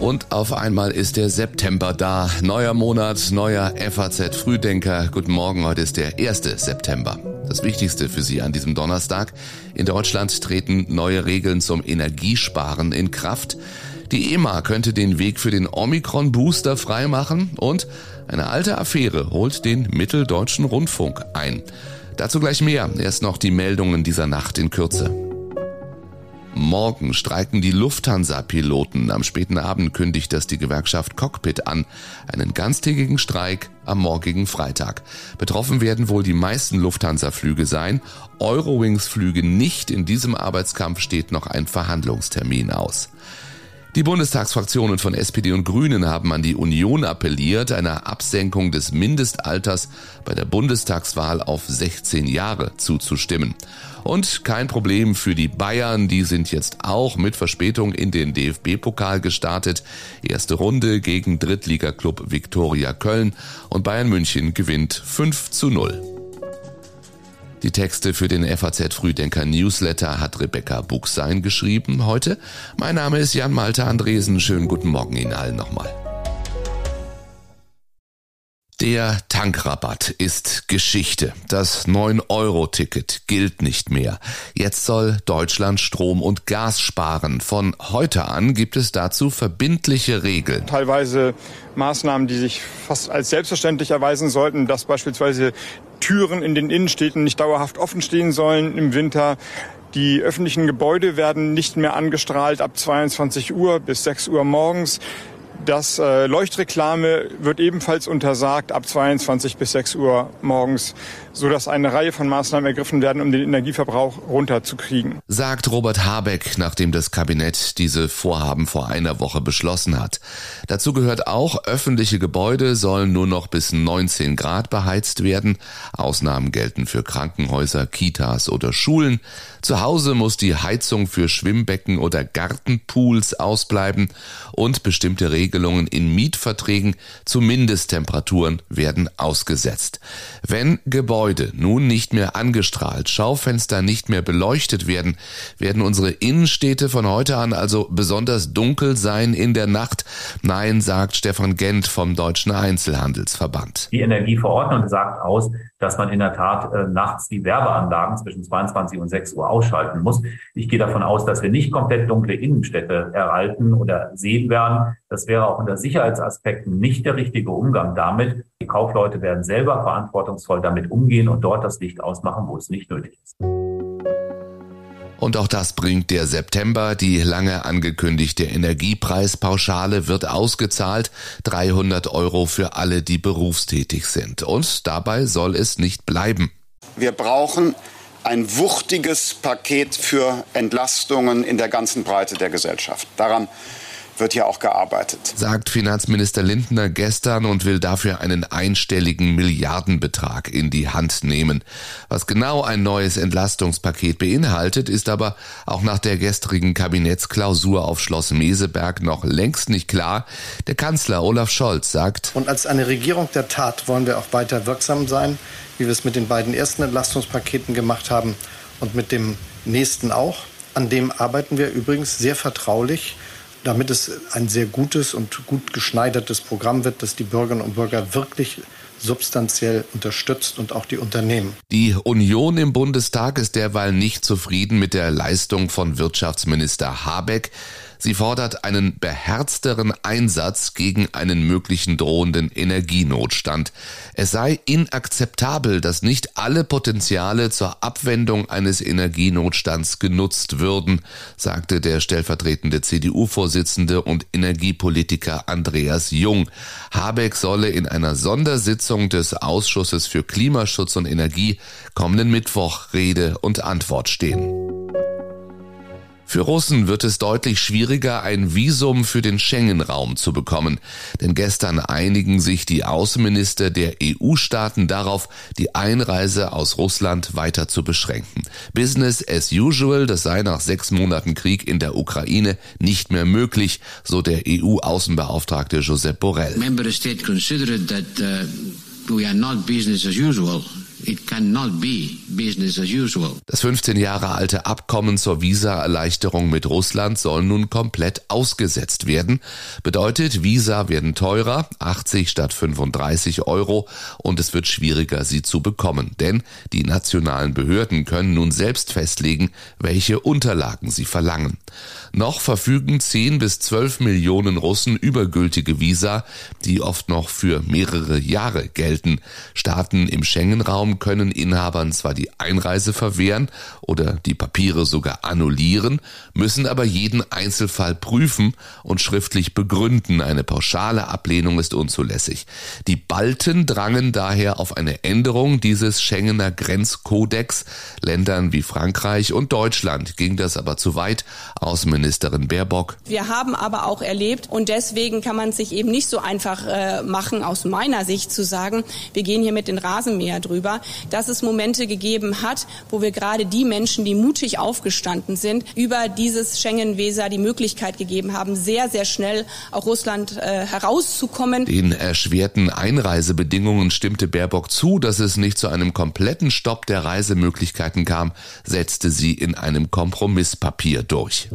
Und auf einmal ist der September da. Neuer Monat, neuer FAZ Frühdenker. Guten Morgen, heute ist der 1. September. Das Wichtigste für Sie an diesem Donnerstag. In Deutschland treten neue Regeln zum Energiesparen in Kraft. Die EMA könnte den Weg für den Omikron-Booster freimachen und eine alte Affäre holt den Mitteldeutschen Rundfunk ein. Dazu gleich mehr. Erst noch die Meldungen dieser Nacht in Kürze. Morgen streiken die Lufthansa-Piloten. Am späten Abend kündigt das die Gewerkschaft Cockpit an. Einen ganztägigen Streik am morgigen Freitag. Betroffen werden wohl die meisten Lufthansa-Flüge sein. Eurowings-Flüge nicht. In diesem Arbeitskampf steht noch ein Verhandlungstermin aus. Die Bundestagsfraktionen von SPD und Grünen haben an die Union appelliert, einer Absenkung des Mindestalters bei der Bundestagswahl auf 16 Jahre zuzustimmen. Und kein Problem für die Bayern, die sind jetzt auch mit Verspätung in den DFB-Pokal gestartet. Erste Runde gegen Drittligaklub Viktoria Köln und Bayern München gewinnt 5 zu 0. Die Texte für den FAZ Frühdenker Newsletter hat Rebecca Buchsein geschrieben heute. Mein Name ist Jan Malte Andresen. Schönen guten Morgen Ihnen allen nochmal. Der Tankrabatt ist Geschichte. Das 9-Euro-Ticket gilt nicht mehr. Jetzt soll Deutschland Strom und Gas sparen. Von heute an gibt es dazu verbindliche Regeln. Teilweise Maßnahmen, die sich fast als selbstverständlich erweisen sollten, dass beispielsweise Türen in den Innenstädten nicht dauerhaft offen stehen sollen im Winter. Die öffentlichen Gebäude werden nicht mehr angestrahlt ab 22 Uhr bis 6 Uhr morgens. Das äh, Leuchtreklame wird ebenfalls untersagt ab 22 bis 6 Uhr morgens, so dass eine Reihe von Maßnahmen ergriffen werden, um den Energieverbrauch runterzukriegen. Sagt Robert Habeck, nachdem das Kabinett diese Vorhaben vor einer Woche beschlossen hat. Dazu gehört auch, öffentliche Gebäude sollen nur noch bis 19 Grad beheizt werden. Ausnahmen gelten für Krankenhäuser, Kitas oder Schulen. Zu Hause muss die Heizung für Schwimmbecken oder Gartenpools ausbleiben und bestimmte Regelungen in Mietverträgen zu Mindesttemperaturen werden ausgesetzt. Wenn Gebäude nun nicht mehr angestrahlt, Schaufenster nicht mehr beleuchtet werden, werden unsere Innenstädte von heute an also besonders dunkel sein in der Nacht. Nein, sagt Stefan Gent vom Deutschen Einzelhandelsverband. Die Energieverordnung sagt aus, dass man in der Tat äh, nachts die Werbeanlagen zwischen 22 und 6 Uhr ausschalten muss. Ich gehe davon aus, dass wir nicht komplett dunkle Innenstädte erhalten oder sehen werden. Das wäre auch unter Sicherheitsaspekten nicht der richtige Umgang damit. Die Kaufleute werden selber verantwortungsvoll damit umgehen und dort das Licht ausmachen, wo es nicht nötig ist. Und auch das bringt der September. Die lange angekündigte Energiepreispauschale wird ausgezahlt. 300 Euro für alle, die berufstätig sind. Und dabei soll es nicht bleiben. Wir brauchen ein wuchtiges Paket für Entlastungen in der ganzen Breite der Gesellschaft. Daran wird ja auch gearbeitet. Sagt Finanzminister Lindner gestern und will dafür einen einstelligen Milliardenbetrag in die Hand nehmen. Was genau ein neues Entlastungspaket beinhaltet, ist aber auch nach der gestrigen Kabinettsklausur auf Schloss Meseberg noch längst nicht klar. Der Kanzler Olaf Scholz sagt, Und als eine Regierung der Tat wollen wir auch weiter wirksam sein, wie wir es mit den beiden ersten Entlastungspaketen gemacht haben und mit dem nächsten auch. An dem arbeiten wir übrigens sehr vertraulich damit es ein sehr gutes und gut geschneidertes Programm wird, das die Bürgerinnen und Bürger wirklich substanziell unterstützt und auch die Unternehmen. Die Union im Bundestag ist derweil nicht zufrieden mit der Leistung von Wirtschaftsminister Habeck. Sie fordert einen beherzteren Einsatz gegen einen möglichen drohenden Energienotstand. Es sei inakzeptabel, dass nicht alle Potenziale zur Abwendung eines Energienotstands genutzt würden, sagte der stellvertretende CDU-Vorsitzende und Energiepolitiker Andreas Jung. Habeck solle in einer Sondersitzung des Ausschusses für Klimaschutz und Energie kommenden Mittwoch Rede und Antwort stehen. Für Russen wird es deutlich schwieriger, ein Visum für den Schengen-Raum zu bekommen. Denn gestern einigen sich die Außenminister der EU-Staaten darauf, die Einreise aus Russland weiter zu beschränken. Business as usual, das sei nach sechs Monaten Krieg in der Ukraine nicht mehr möglich, so der EU-Außenbeauftragte Josep Borrell. Member state considered that uh, we are not business as usual Das 15 Jahre alte Abkommen zur Visa-Erleichterung mit Russland soll nun komplett ausgesetzt werden. Bedeutet, Visa werden teurer, 80 statt 35 Euro und es wird schwieriger, sie zu bekommen. Denn die nationalen Behörden können nun selbst festlegen, welche Unterlagen sie verlangen. Noch verfügen 10 bis 12 Millionen Russen übergültige Visa, die oft noch für mehrere Jahre gelten. Staaten im Schengen-Raum können Inhabern zwar die Einreise verwehren oder die Papiere sogar annullieren, müssen aber jeden Einzelfall prüfen und schriftlich begründen. Eine pauschale Ablehnung ist unzulässig. Die Balten drangen daher auf eine Änderung dieses Schengener Grenzkodex. Ländern wie Frankreich und Deutschland ging das aber zu weit. Außenministerin Baerbock. Wir haben aber auch erlebt und deswegen kann man sich eben nicht so einfach äh, machen, aus meiner Sicht zu sagen, wir gehen hier mit den Rasenmäher drüber, dass es Momente gegeben hat, wo wir gerade die Menschen, die mutig aufgestanden sind, über dieses Schengen-Weser die Möglichkeit gegeben haben, sehr, sehr schnell auch Russland äh, herauszukommen. Den erschwerten Einreisebedingungen stimmte Baerbock zu, dass es nicht zu einem kompletten Stopp der Reisemöglichkeiten kam, setzte sie in einem Kompromisspapier durch.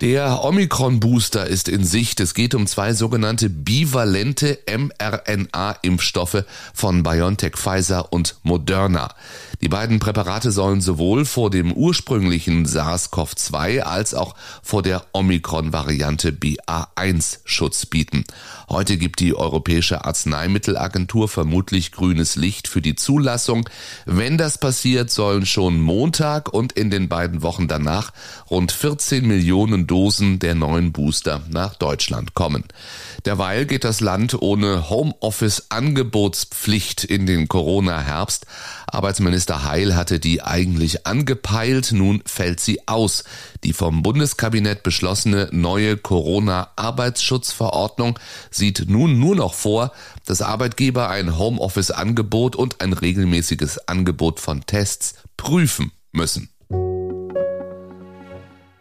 Der Omikron-Booster ist in Sicht. Es geht um zwei sogenannte bivalente mRNA-Impfstoffe von BioNTech Pfizer und Moderna. Die beiden Präparate sollen sowohl vor dem ursprünglichen SARS-CoV-2 als auch vor der Omikron-Variante BA1 Schutz bieten. Heute gibt die Europäische Arzneimittelagentur vermutlich grünes Licht für die Zulassung. Wenn das passiert, sollen schon Montag und in den beiden Wochen danach rund 14 Millionen Dosen der neuen Booster nach Deutschland kommen. Derweil geht das Land ohne Homeoffice-Angebotspflicht in den Corona-Herbst. Arbeitsminister Heil hatte die eigentlich angepeilt, nun fällt sie aus. Die vom Bundeskabinett beschlossene neue Corona-Arbeitsschutzverordnung sieht nun nur noch vor, dass Arbeitgeber ein Homeoffice-Angebot und ein regelmäßiges Angebot von Tests prüfen müssen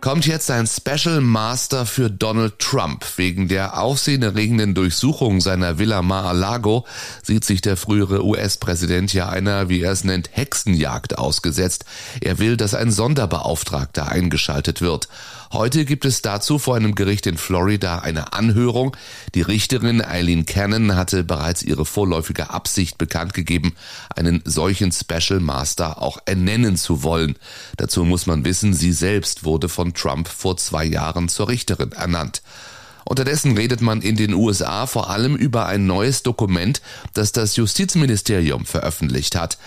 kommt jetzt ein Special Master für Donald Trump. Wegen der aufsehenerregenden Durchsuchung seiner Villa Mar-a-Lago sieht sich der frühere US-Präsident ja einer, wie er es nennt, Hexenjagd ausgesetzt. Er will, dass ein Sonderbeauftragter eingeschaltet wird. Heute gibt es dazu vor einem Gericht in Florida eine Anhörung. Die Richterin Eileen Cannon hatte bereits ihre vorläufige Absicht bekannt gegeben, einen solchen Special Master auch ernennen zu wollen. Dazu muss man wissen, sie selbst wurde von Trump vor zwei Jahren zur Richterin ernannt. Unterdessen redet man in den USA vor allem über ein neues Dokument, das das Justizministerium veröffentlicht hat.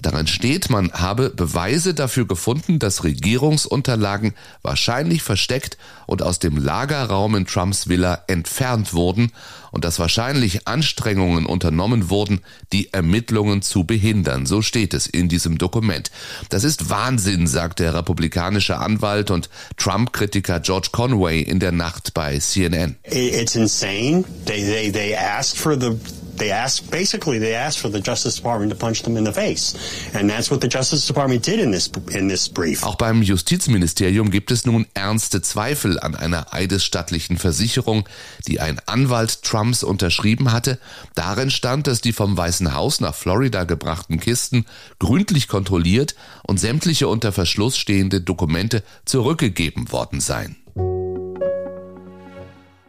Darin steht, man habe Beweise dafür gefunden, dass Regierungsunterlagen wahrscheinlich versteckt und aus dem Lagerraum in Trumps Villa entfernt wurden und dass wahrscheinlich Anstrengungen unternommen wurden, die Ermittlungen zu behindern. So steht es in diesem Dokument. Das ist Wahnsinn, sagt der republikanische Anwalt und Trump-Kritiker George Conway in der Nacht bei CNN. It's insane. They, they, they asked for the They asked, basically, they asked for the Justice Department to punch them in the face. And that's what the Justice Department did in this, in this brief. Auch beim Justizministerium gibt es nun ernste Zweifel an einer eidesstattlichen Versicherung, die ein Anwalt Trumps unterschrieben hatte. Darin stand, dass die vom Weißen Haus nach Florida gebrachten Kisten gründlich kontrolliert und sämtliche unter Verschluss stehende Dokumente zurückgegeben worden seien.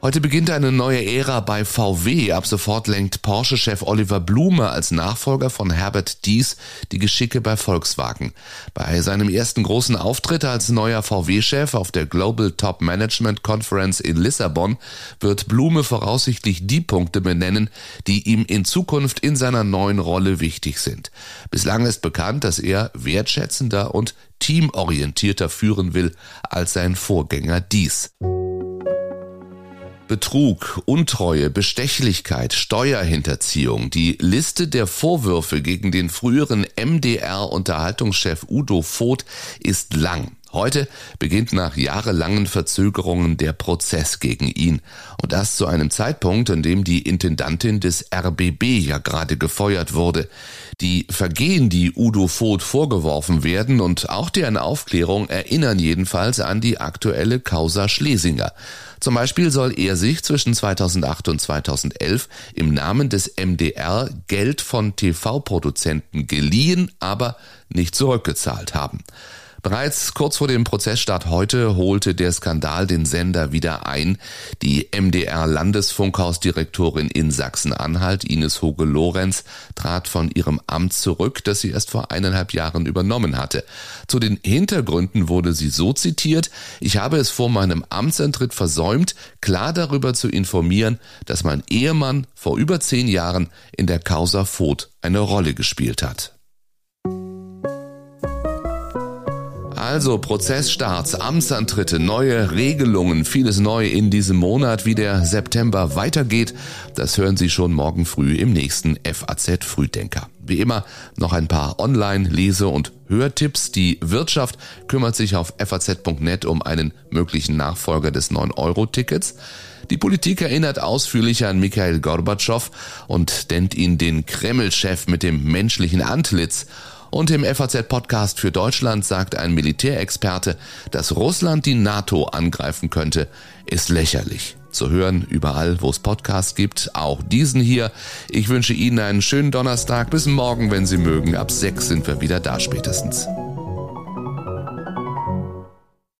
Heute beginnt eine neue Ära bei VW. Ab sofort lenkt Porsche-Chef Oliver Blume als Nachfolger von Herbert Dies die Geschicke bei Volkswagen. Bei seinem ersten großen Auftritt als neuer VW-Chef auf der Global Top Management Conference in Lissabon wird Blume voraussichtlich die Punkte benennen, die ihm in Zukunft in seiner neuen Rolle wichtig sind. Bislang ist bekannt, dass er wertschätzender und teamorientierter führen will als sein Vorgänger Dies. Betrug, Untreue, Bestechlichkeit, Steuerhinterziehung. Die Liste der Vorwürfe gegen den früheren MDR-Unterhaltungschef Udo Voth ist lang. Heute beginnt nach jahrelangen Verzögerungen der Prozess gegen ihn. Und das zu einem Zeitpunkt, an dem die Intendantin des RBB ja gerade gefeuert wurde. Die Vergehen, die Udo Voth vorgeworfen werden und auch deren Aufklärung erinnern jedenfalls an die aktuelle Causa Schlesinger. Zum Beispiel soll er sich zwischen 2008 und 2011 im Namen des MDR Geld von TV-Produzenten geliehen, aber nicht zurückgezahlt haben. Bereits kurz vor dem Prozessstart heute holte der Skandal den Sender wieder ein. Die MDR-Landesfunkhausdirektorin in Sachsen-Anhalt, Ines Hoge-Lorenz, trat von ihrem Amt zurück, das sie erst vor eineinhalb Jahren übernommen hatte. Zu den Hintergründen wurde sie so zitiert, ich habe es vor meinem Amtsantritt versäumt, klar darüber zu informieren, dass mein Ehemann vor über zehn Jahren in der Causa Voth eine Rolle gespielt hat. Also Prozessstarts, Amtsantritte, neue Regelungen, vieles neu in diesem Monat, wie der September weitergeht, das hören Sie schon morgen früh im nächsten FAZ Frühdenker. Wie immer noch ein paar Online-Lese- und Hörtipps. Die Wirtschaft kümmert sich auf faz.net um einen möglichen Nachfolger des 9-Euro-Tickets. Die Politik erinnert ausführlich an Mikhail Gorbatschow und nennt ihn den Kreml-Chef mit dem menschlichen Antlitz. Und im FAZ-Podcast für Deutschland sagt ein Militärexperte, dass Russland die NATO angreifen könnte, ist lächerlich. Zu hören überall, wo es Podcasts gibt, auch diesen hier. Ich wünsche Ihnen einen schönen Donnerstag. Bis morgen, wenn Sie mögen. Ab sechs sind wir wieder da spätestens.